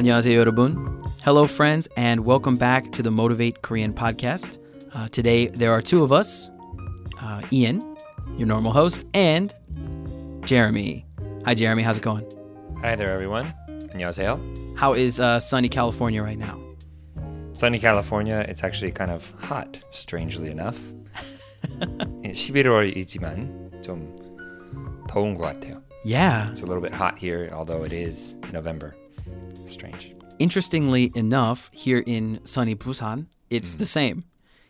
안녕하세요, 여러분. Hello, friends, and welcome back to the Motivate Korean podcast. Uh, today, there are two of us uh, Ian, your normal host, and Jeremy. Hi, Jeremy. How's it going? Hi there, everyone. 안녕하세요. How is uh, sunny California right now? Sunny California. It's actually kind of hot, strangely enough. 11월이지만 좀 더운 것 같아요. Yeah. It's a little bit hot here, although it is November. Strange. Interestingly enough, here in sunny Busan, it's the same.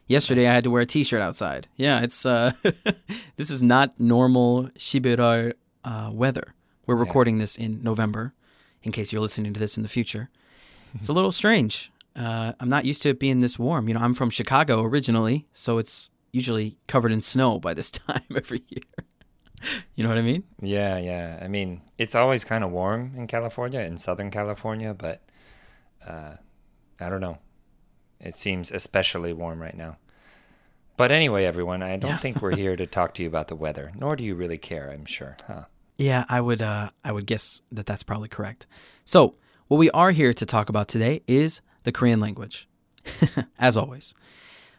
Yesterday, I had to wear a T-shirt outside. Yeah, it's uh, this is not normal Shibuya uh, weather. We're recording this in November, in case you're listening to this in the future. It's a little strange. Uh, I'm not used to it being this warm. You know, I'm from Chicago originally, so it's usually covered in snow by this time every year. you know what I mean? Yeah, yeah. I mean, it's always kind of warm in California, in Southern California, but uh, I don't know. It seems especially warm right now. But anyway, everyone, I don't Yeah. think we're here to talk to you about the weather, nor do you really care, I'm sure, huh? Yeah, I would uh I would guess that that's probably correct. So, what we are here to talk about today is the Korean language. As always.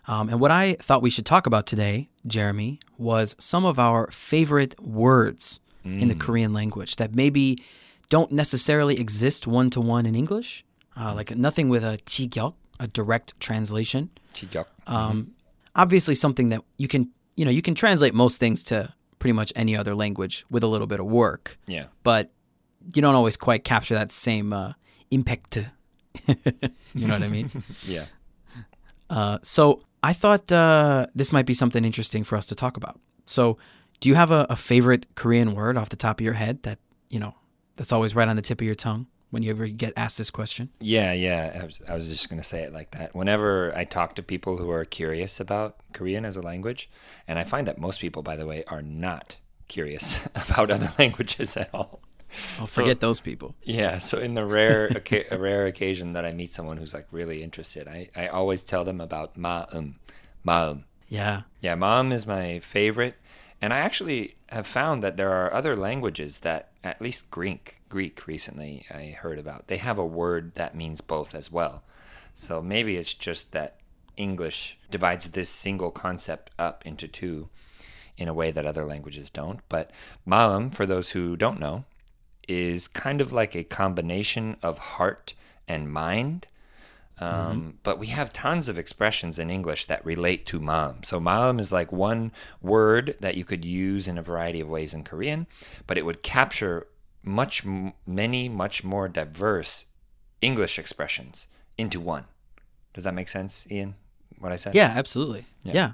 Um, and what I thought we should talk about today, Jeremy, was some of our favorite words in the Korean language that maybe don't necessarily exist one to one in English. Uh, like nothing with a 지격, a direct translation. 지적. Um, obviously something that you can you know you can translate most things to pretty much any other language with a little bit of work Yeah. but you don't always quite capture that same uh, impact you know what i mean Yeah. uh, so i thought uh, this might be something interesting for us to talk about so do you have a, a favorite korean word off the top of your head that you know that's always right on the tip of your tongue when you ever get asked this question Yeah, yeah. I was, I was just going to say it like that. Whenever I talk to people who are curious about Korean as a language, and I find that most people, by the way, are not curious about other languages at all. Oh forget those people Yeah, so in the rare a rare occasion that I meet someone who's like really interested, I, I always tell them about maum. Maum. yeah Yeah, maum is my favorite. And I actually have found that there are other languages that, at least Greek, Greek recently I heard about, they have a word that means both as well. So maybe it's just that English divides this single concept up into two in a way that other languages don't. But maum, for those who don't know, is kind of like a combination of heart and mind. Um, But we have tons of expressions in English that relate to maum. So maum is like one word that you could use in a variety of ways in Korean, but it would capture much, m- many, much more diverse English expressions into one. Does that make sense, Ian? What I said? Yeah, absolutely. Yeah.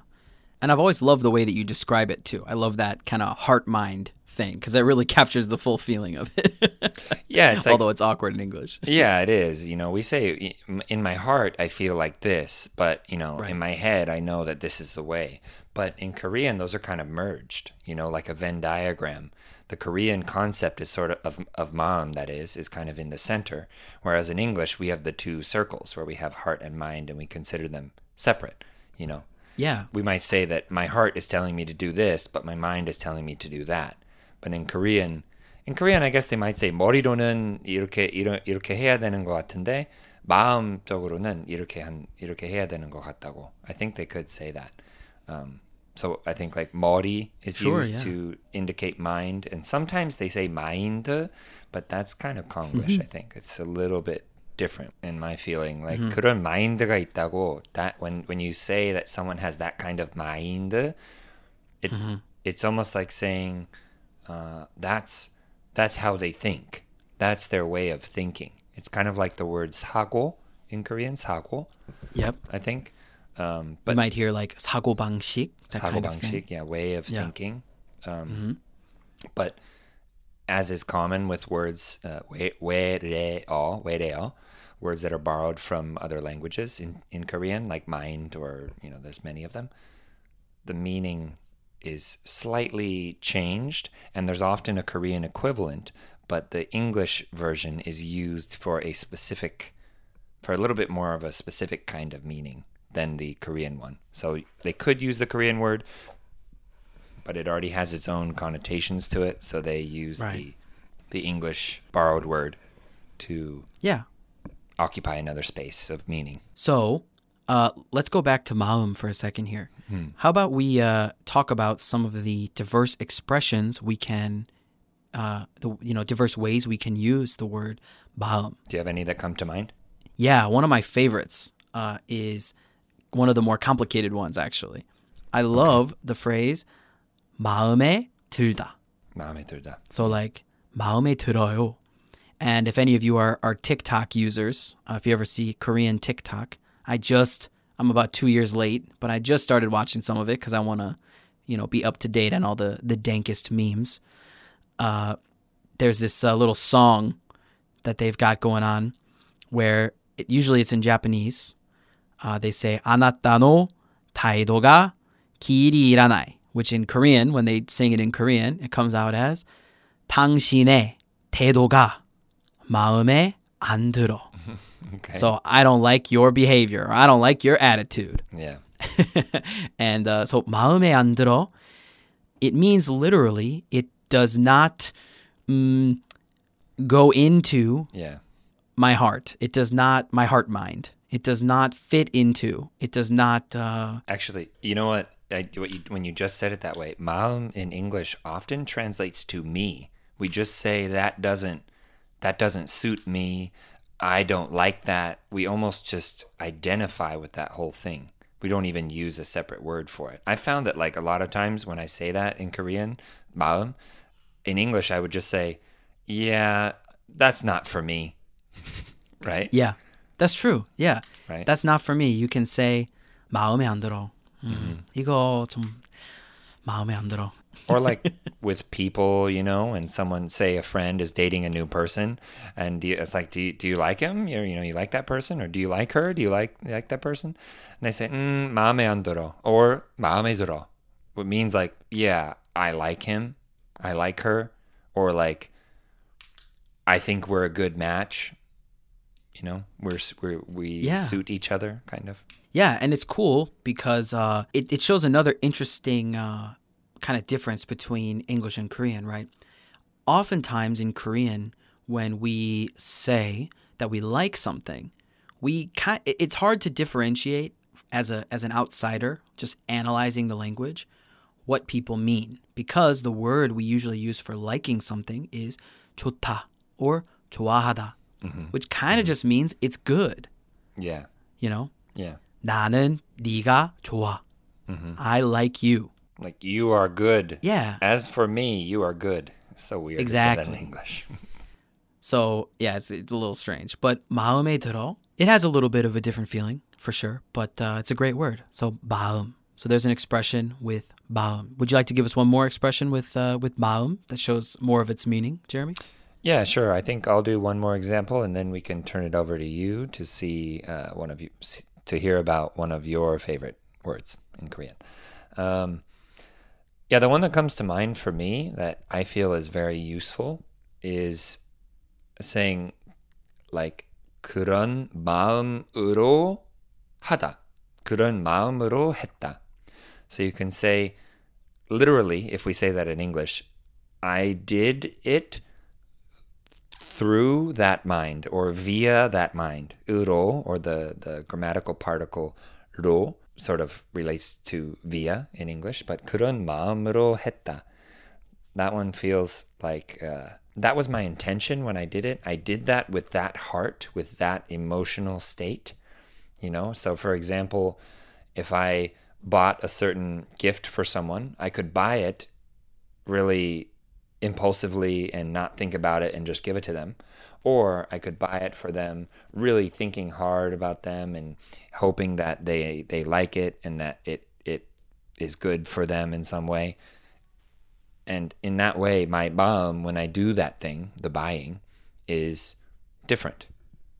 And I've always loved the way that you describe it too. I love that kind of heart mind thing because that really captures the full feeling of it. Yeah, it's like Although it's awkward in English. Yeah, it is. You know, we say in my heart I feel like this, but you know, Right. in my head I know that this is the way. But in Korean, those are kind of merged. You know, like a Venn diagram. The Korean concept is sort of of, of maum, that is, is kind of in the center. Whereas in English, we have the two circles where we have heart and mind, and we consider them separate. You know, Yeah. we might say that my heart is telling me to do this, but my mind is telling me to do that But in Korean, in Korean, I guess they might say 머리로는 이렇게 이러, 이렇게 해야 되는 것 같은데 마음적으로는 이렇게 한 이렇게 해야 되는 것 같다고. I think they could say that. Um, so I think like 머리 is Sure, used yeah. to indicate mind, and sometimes they say mind, but that's kind of Konglish. I think it's a little bit different in my feeling. Like 그런 마인드가 있다고 that when when you say that someone has that kind of mind, it it's almost like saying uh, that's that's how they think. That's their way of thinking. It's kind of like the words hago in Korean, sago. Yep. I think. Um, but you might hear like sago bangshik. Sago bangshik, yeah, way of yeah. thinking. Um, mm-hmm. But as is common with words, uh, words that are borrowed from other languages in, in Korean, like mind or, you know, there's many of them, the meaning is slightly changed, and there's often a Korean equivalent, but the English version is used for a specific, for a little bit more of a specific kind of meaning than the Korean one. So they could use the Korean word, but it already has its own connotations to it, so they use Right. the the English borrowed word to Yeah. occupy another space of meaning. So, uh, let's go back to Maum for a second here. Hmm. How about we uh, talk about some of the diverse expressions we can, uh, the, you know, diverse ways we can use the word Maum. Do you have any that come to mind? Yeah, one of my favorites uh, is one of the more complicated ones, actually. I love the phrase 마음에 들다. 마음에 들다. So like 마음에 들어요. And if any of you are, are TikTok users, uh, if you ever see Korean TikTok, I just I'm about two years late, but I just started watching some of it because I want to, you know, be up to date on all the the dankest memes. Uh, there's this uh, little song that they've got going on where it, usually it's in Japanese. Uh, they say 아나타 노 타이도가 길이 일어나이, which in Korean, when they sing it in Korean, it comes out as 당신의 태도가 마음에 안 들어. Okay. So I don't like your behavior. Or I don't like your attitude. yeah. and uh, so 마음에 안 들어, it means literally it does not mm, go into Yeah. my heart. It does not my heart mind. It does not fit into. It does not. Uh, Actually, you know what? I, what you, when you just said it that way, maum in English often translates to me. We just say that doesn't that doesn't suit me. I don't like that. We almost just identify with that whole thing. We don't even use a separate word for it. I found that like a lot of times when I say that in Korean, maum, in English I would just say, "Yeah, that's not for me." right? yeah, that's true. Yeah, Right. that's not for me. You can say 마음에 안 들어. 음, 이거 좀 마음에 안 들어. or like with people, you know, and someone say a friend is dating a new person, and you, it's like, do you, do you like him? You, you know, you like that person, or do you like her? Do you like you like that person? And they say, mm, me andoro or maame zoro, which means like, yeah, I like him, I like her, or like, I think we're a good match. You know, we're, we're we yeah. suit each other, kind of. Yeah, and it's cool because uh, it, it shows another interesting uh, kind of difference between English and Korean, right? Oftentimes in Korean, when we say that we like something, we kind it's hard to differentiate as a as an outsider, just analyzing the language, what people mean because the word we usually use for liking something is 좋다 or 좋아하다, which kind of just means it's good, Yeah, you know? yeah. 나는 네가 좋아. I like you. Like you are good. Yeah. As for me, you are good. so so weird. Exactly. In English. so yeah, it's, it's, a little strange, but Maome Toro, it has a little bit of a different feeling for sure, but uh, it's a great word. So Maum. So there's an expression with Maum. Would you like to give us one more expression with uh, with Maum that shows more of its meaning, Jeremy? Yeah, sure. I think I'll do one more example, and then we can turn it over to you to see uh, one of you to hear about one of your favorite words in Korean. Um, yeah, the one that comes to mind for me that I feel is very useful is saying like 그런 마음으로 하다. 그런 마음으로 했다. So you can say literally if we say that in English, I did it through that mind or via that mind. 으로 or the the grammatical particle 로 sort of relates to via in English, but 그런 마음으로 했다. That one feels like uh, that was my intention when I did it. I did that with that heart, with that emotional state. You know, so for example, if I bought a certain gift for someone, I could buy it really impulsively and not think about it and just give it to them. Or I could buy it for them, really thinking hard about them and hoping that they they like it and that it it is good for them in some way. And in that way, my maum when I do that thing, the buying, is different,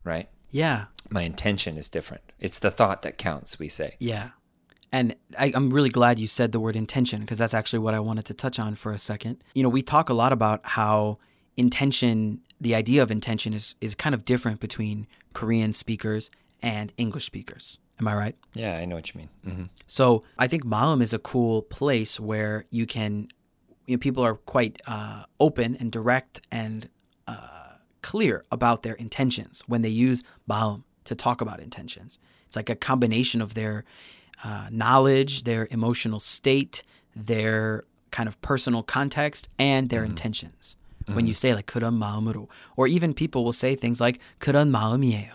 right? Yeah, My intention is different. It's the thought that counts, we say. yeah. And I, I'm really glad you said the word intention because that's actually what I wanted to touch on for a second. You know, we talk a lot about how intention, the idea of intention, is is kind of different between Korean speakers and English speakers. Am I right? Yeah, I know what you mean. hmm So I think Maum is a cool place where you can, you know, people are quite uh, open and direct and uh, clear about their intentions when they use maum to talk about intentions. It's like a combination of their uh, knowledge, their emotional state, their kind of personal context, and their intentions When you say like 그런 마음으로, or even people will say things like 그런 마음이에요.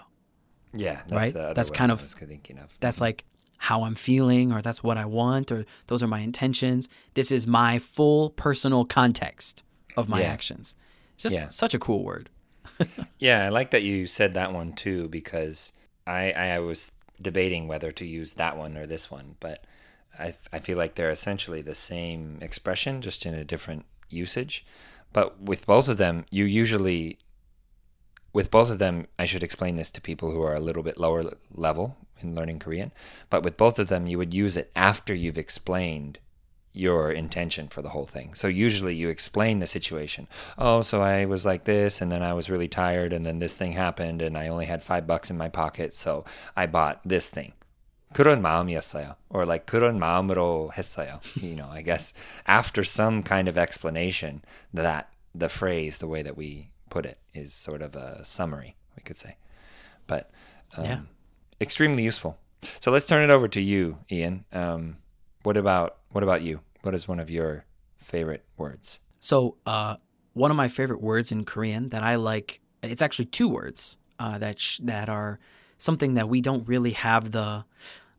Yeah, that's Right? the other That's one kind I of- was thinking of. That's like how I'm feeling, or that's what I want, or those are my intentions. This is my full personal context of my Yeah. actions. It's just Yeah. such a cool word. Yeah, I like that you said that one too because I I was debating whether to use that one or this one, but I I feel like they're essentially the same expression just in a different usage. But with both of them, you usually with both of them, I should explain this to people who are a little bit lower level in learning Korean. But with both of them, you would use it after you've explained your intention for the whole thing. So usually you explain the situation. Oh, so I was like this, and then I was really tired, and then this thing happened, and I only had five bucks in my pocket, so I bought this thing. 그런 마음이었어요. Or like 그런 마음으로 했어요. You know, I guess after some kind of explanation, that the phrase, the way that we put it, is sort of a summary, we could say. But um, Yeah. extremely useful. So let's turn it over to you, Ian. Um, what about what about you? What is one of your favorite words? So, uh, one of my favorite words in Korean that I like, it's actually two words uh, that sh- that are something that we don't really have the,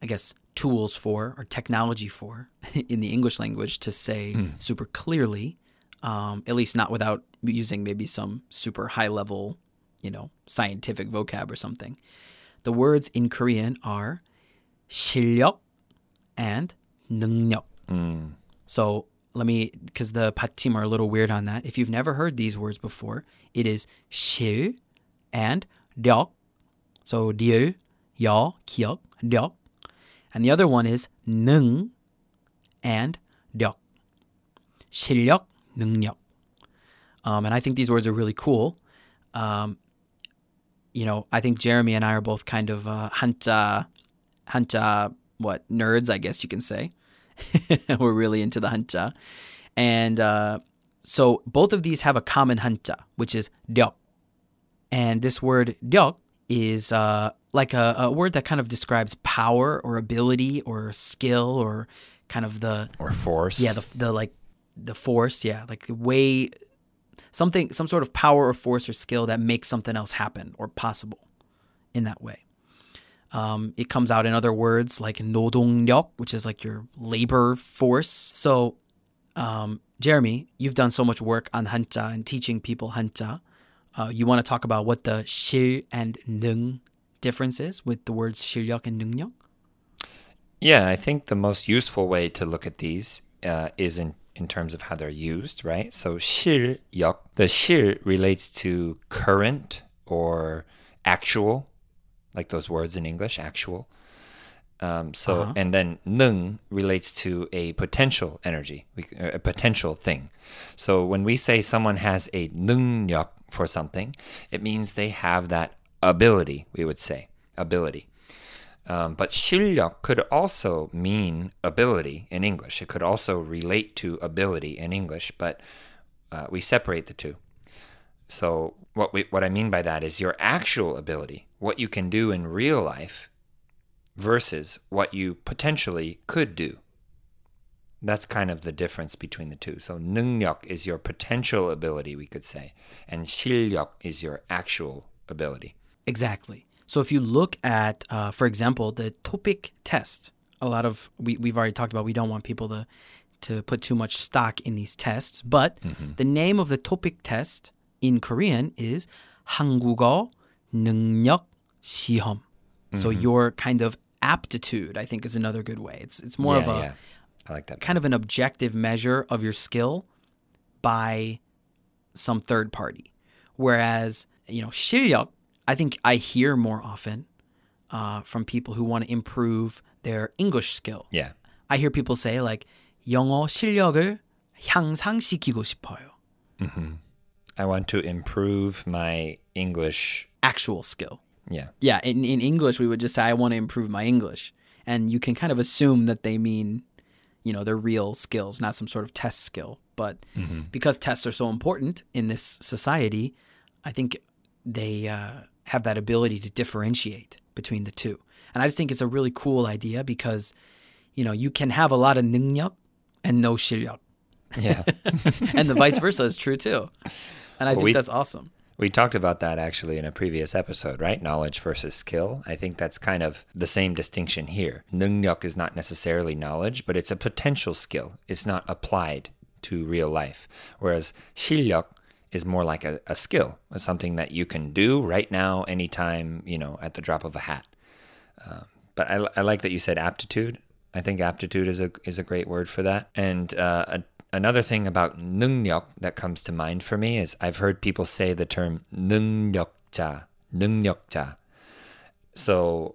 I guess, tools for or technology for in the English language to say mm. super clearly, um, at least not without using maybe some super high level, you know, scientific vocab or something. The words in Korean are 실력 and 능력. Mm. So let me, because the batchim are a little weird on that. If you've never heard these words before, it is 실 and 력. So 딜, 여, 기억, 력. And the other one is 능 and 력. 실력, 능력. Um, and I think these words are really cool. Um, you know, I think Jeremy and I are both kind of uh, hanja, what nerds, I guess you can say. We're really into the hanja, and uh, so both of these have a common hanja, which is dyeok. And this word dyeok is uh, like a, a word that kind of describes power or ability or skill or kind of the Or force? yeah the the like the force yeah like the way something some sort of power or force or skill that makes something else happen or possible in that way um, it comes out in other words like 노동력 which is like your labor force so um, jeremy you've done so much work on 한자 and teaching people 한자 uh, you want to talk about what the 실 and 능 difference is with the words 실력 and 능력 Yeah, I think the most useful way to look at these uh, is in, in terms of how they're used, right? So 실력, the 실 relates to current or actual, like those words in English, actual. Um, so and then 능 relates to a potential energy, we, a potential thing. So when we say someone has a 능력 for something, it means they have that ability. We would say ability. Um, but 실력 could also mean ability in English. It could also relate to ability in English, but uh, we separate the two. So what we what I mean by that is your actual ability, what you can do in real life, versus what you potentially could do. That's kind of the difference between the two. So 능력 is your potential ability, we could say, and 실력 is your actual ability. Exactly. So if you look at, uh, for example, the TOPIK test, a lot of we, we've already talked about. We don't want people to to put too much stock in these tests, but mm-hmm. the name of the TOPIK test in Korean is 한국어 능력 시험. Mm-hmm. So your kind of aptitude, I think, is another good way. It's it's more yeah, of a yeah. I like that kind of an objective measure of your skill by some third party, whereas you know 실력 I think I hear more often uh, from people who want to improve their English skill. Yeah. I hear people say like 영어 실력을 향상시키고 싶어요. I want to improve my English. Actual skill. Yeah. Yeah, in, in English we would just say I want to improve my English. And you can kind of assume that they mean, you know, their real skills, not some sort of test skill. But because tests are so important in this society, I think they uh, have that ability to differentiate between the two. And I just think it's a really cool idea because, you know, you can have a lot of 능력 and no 실력. Yeah. and the vice versa is true too. And I Well, think we- that's awesome. We talked about that actually in a previous episode, right? Knowledge versus skill. I think that's kind of the same distinction here. 능력 is not necessarily knowledge, but it's a potential skill. It's not applied to real life. Whereas 실력 is more like a, a skill, it's something that you can do right now, anytime, you know, at the drop of a hat. Um, but I, I like that you said aptitude. I think aptitude is a is a great word for that. And uh, a, another thing about 능력 that comes to mind for me is I've heard people say the term 능력자, 능력자. So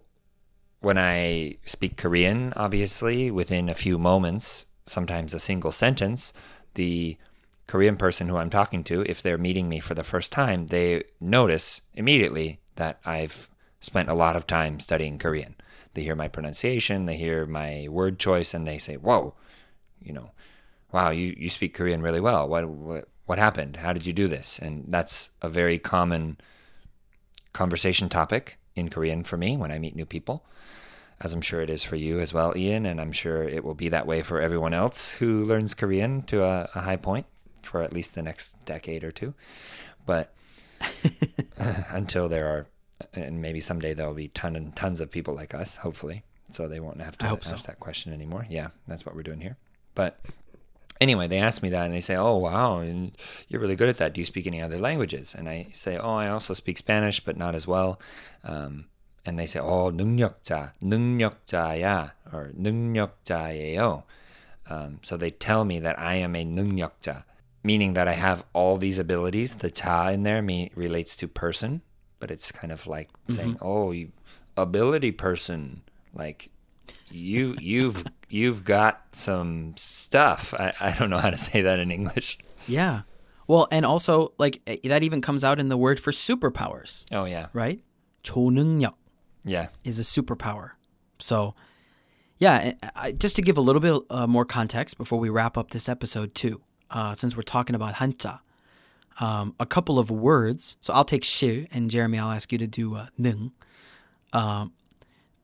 when I speak Korean, obviously within a few moments, sometimes a single sentence, the Korean person who I'm talking to, if they're meeting me for the first time, they notice immediately that I've spent a lot of time studying Korean. They hear my pronunciation, they hear my word choice, and they say, "Whoa, you know, wow, you, you speak Korean really well. What, what what happened? How did you do this?" And that's a very common conversation topic in Korean for me when I meet new people, as I'm sure it is for you as well, Ian, and I'm sure it will be that way for everyone else who learns Korean to a, a high point for at least the next decade or two. But until there are, and maybe someday there will be ton and tons of people like us, hopefully, so they won't have to I hope ask so. that question anymore. Yeah, that's what we're doing here. But anyway, they ask me that and they say, "Oh, wow, and you're really good at that. Do you speak any other languages?" And I say, "Oh, I also speak Spanish, but not as well." Um, and they say, "Oh, 능력자, 능력자야, or 능력자예요." Um, so they tell me that I am a 능력자, meaning that I have all these abilities. The ta in there me relates to person, but it's kind of like mm-hmm. saying, "Oh, you, ability person, like you you've you've got some stuff." I, I don't know how to say that in English. Yeah. Well, and also like eh, that even comes out in the word for superpowers. Oh yeah. Right? 초능력. Yeah. Is a superpower. So, yeah, eh, just to give a little bit uh, more context before we wrap up this episode too uh, since we're talking about hanja, um, a couple of words. So I'll take shir, and Jeremy, I'll ask you to do uh, nung. Um,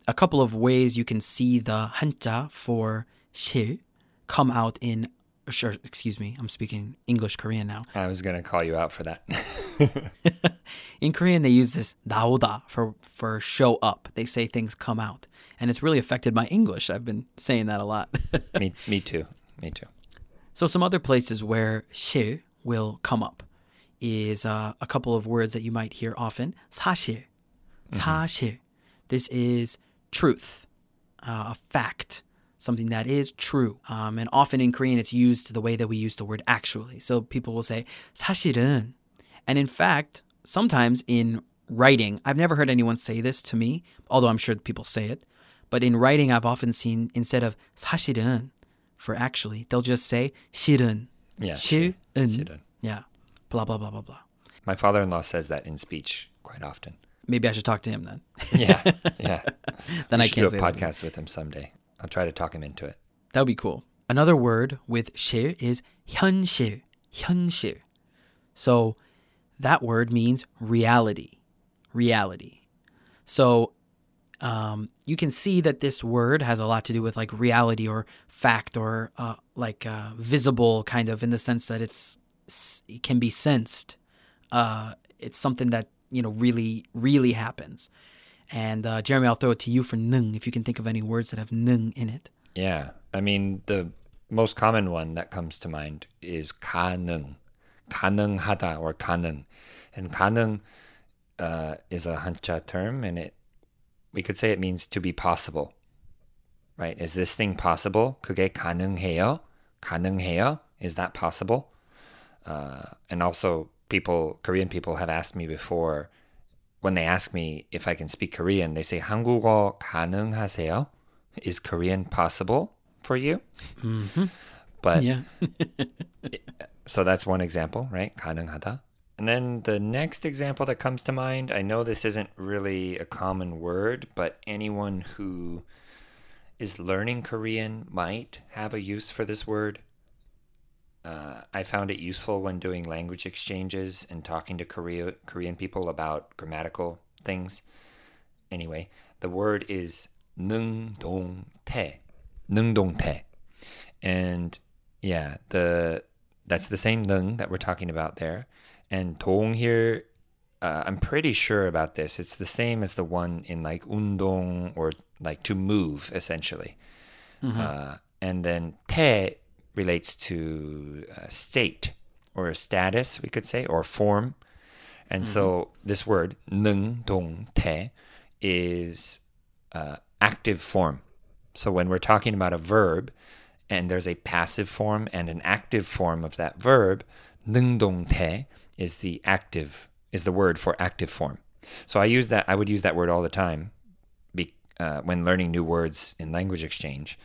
a couple of ways you can see the hanja for shir come out in. Sure, excuse me. I'm speaking English Korean now. I was gonna call you out for that. in Korean, they use this daoda for for show up. They say things come out, and it's really affected my English. I've been saying that a lot. me, me too. Me too. so some other places where 실 will come up is uh, a couple of words that you might hear often. 사실, 사실. This is truth, uh, a fact, something that is true. Um, and often in Korean, it's used the way that we use the word actually. So people will say 사실은. And in fact, sometimes in writing, I've never heard anyone say this to me, although I'm sure people say it. But in writing, I've often seen instead of 사실은 for actually, they'll just say 실은. Yeah, 실은. 실은. Yeah. Blah, blah, blah, blah, blah. My father-in-law says that in speech quite often. Maybe I should talk to him then. Yeah, yeah. then we I should can't do say a that. podcast with him someday. I'll try to talk him into it. That would be cool. Another word with 실 is 현실. 현실. So that word means reality. Reality. So um, you can see that this word has a lot to do with like reality or fact or uh, like uh, visible kind of in the sense that it's it can be sensed. Uh, it's something that you know really really happens. And uh, Jeremy, I'll throw it to you for 능 if you can think of any words that have 능 in it. Yeah, I mean the most common one that comes to mind is 가능, 가능하다 or 가능, and 가능 uh, is a Hanja term, and it we could say it means to be possible, right? Is this thing possible? 그게 가능해요? 가능해요? Is that possible? Uh, and also, people Korean people have asked me before when they ask me if I can speak Korean, they say 한국어 가능하세요? Is Korean possible for you? But Yeah. so that's one example, right? 가능하다. And then the next example that comes to mind, I know this isn't really a common word, but anyone who is learning Korean might have a use for this word. uh, I found it useful when doing language exchanges and talking to Korea, Korean people about grammatical things. Anyway, the word is 능동태. 능동태. And yeah, the that's the same 능 that we're talking about there. And dong here, uh, I'm pretty sure about this. It's the same as the one in like undong or like to move essentially. Uh, and then te relates to uh, state or status, we could say, or form. And so this word nung dong te is uh, active form. So when we're talking about a verb and there's a passive form and an active form of that verb, nung dong te is the active is the word for active form. So I use that I would use that word all the time be, uh, when learning new words in language exchange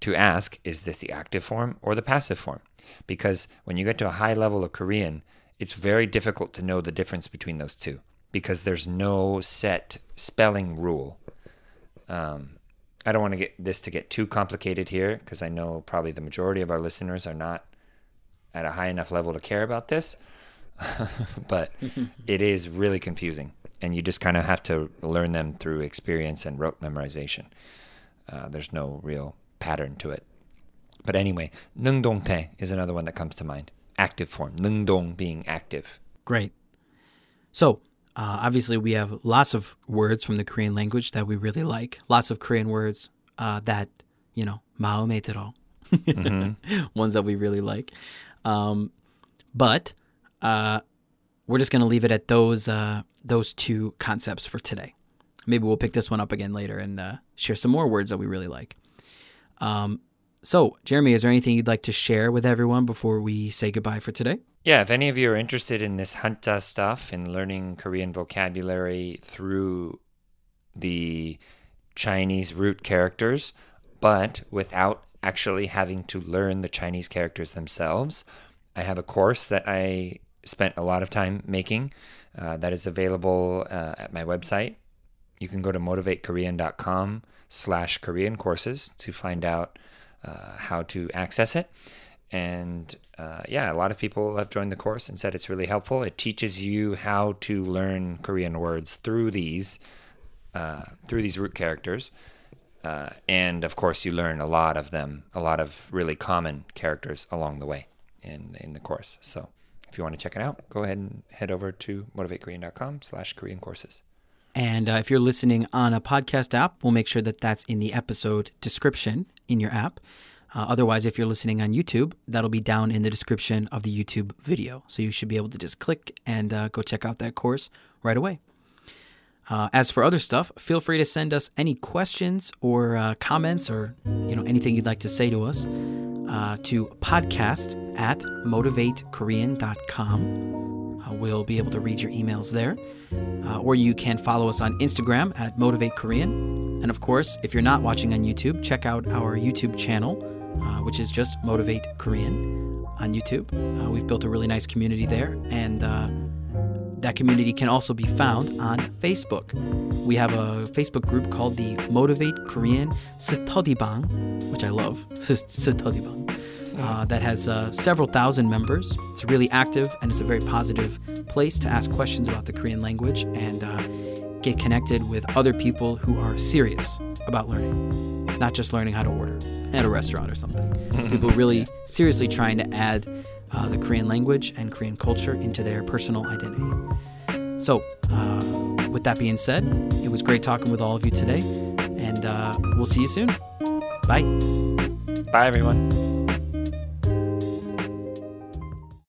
to ask is this the active form or the passive form? Because when you get to a high level of Korean, it's very difficult to know the difference between those two because there's no set spelling rule. Um, I don't want to get this to get too complicated here because I know probably the majority of our listeners are not at a high enough level to care about this. but it is really confusing, and you just kind of have to learn them through experience and rote memorization. Uh, there's no real pattern to it. But anyway, nungdong te is another one that comes to mind. Active form, nungdong being active. Great. So uh, obviously, we have lots of words from the Korean language that we really like. Lots of Korean words uh, that you know, maometero, mm-hmm. ones that we really like. Um, but uh, we're just going to leave it at those uh, those two concepts for today. Maybe we'll pick this one up again later and uh, share some more words that we really like. Um, so, Jeremy, is there anything you'd like to share with everyone before we say goodbye for today? Yeah, if any of you are interested in this Hanja stuff and learning Korean vocabulary through the Chinese root characters, but without actually having to learn the Chinese characters themselves, I have a course that I spent a lot of time making uh, that is available uh, at my website. You can go to motivatekorean.com slash Korean courses to find out uh, how to access it. And uh, yeah, a lot of people have joined the course and said it's really helpful. It teaches you how to learn Korean words through these uh, through these root characters, uh, and of course, you learn a lot of them, a lot of really common characters along the way in in the course. So, if you want to check it out, go ahead and head over to motivatekorean.com/slash Korean courses. And uh, if you're listening on a podcast app, we'll make sure that that's in the episode description in your app. Uh, otherwise, if you're listening on YouTube, that'll be down in the description of the YouTube video. So you should be able to just click and uh, go check out that course right away. Uh, as for other stuff, feel free to send us any questions or uh, comments or you know anything you'd like to say to us uh, to podcast at motivatekorean.com. Uh, we'll be able to read your emails there. Uh, or you can follow us on Instagram at motivatekorean. And of course, if you're not watching on YouTube, check out our YouTube channel, uh, which is just Motivate Korean on YouTube. Uh, we've built a really nice community there, and uh, that community can also be found on Facebook. We have a Facebook group called the Motivate Korean Bang, which I love. Bang. Uh, that has uh, several thousand members. It's really active and it's a very positive place to ask questions about the Korean language and uh, get connected with other people who are serious about learning, not just learning how to order at a restaurant or something. people really seriously trying to add uh, the Korean language and Korean culture into their personal identity. So, uh, with that being said, it was great talking with all of you today, and uh, we'll see you soon. Bye. Bye, everyone.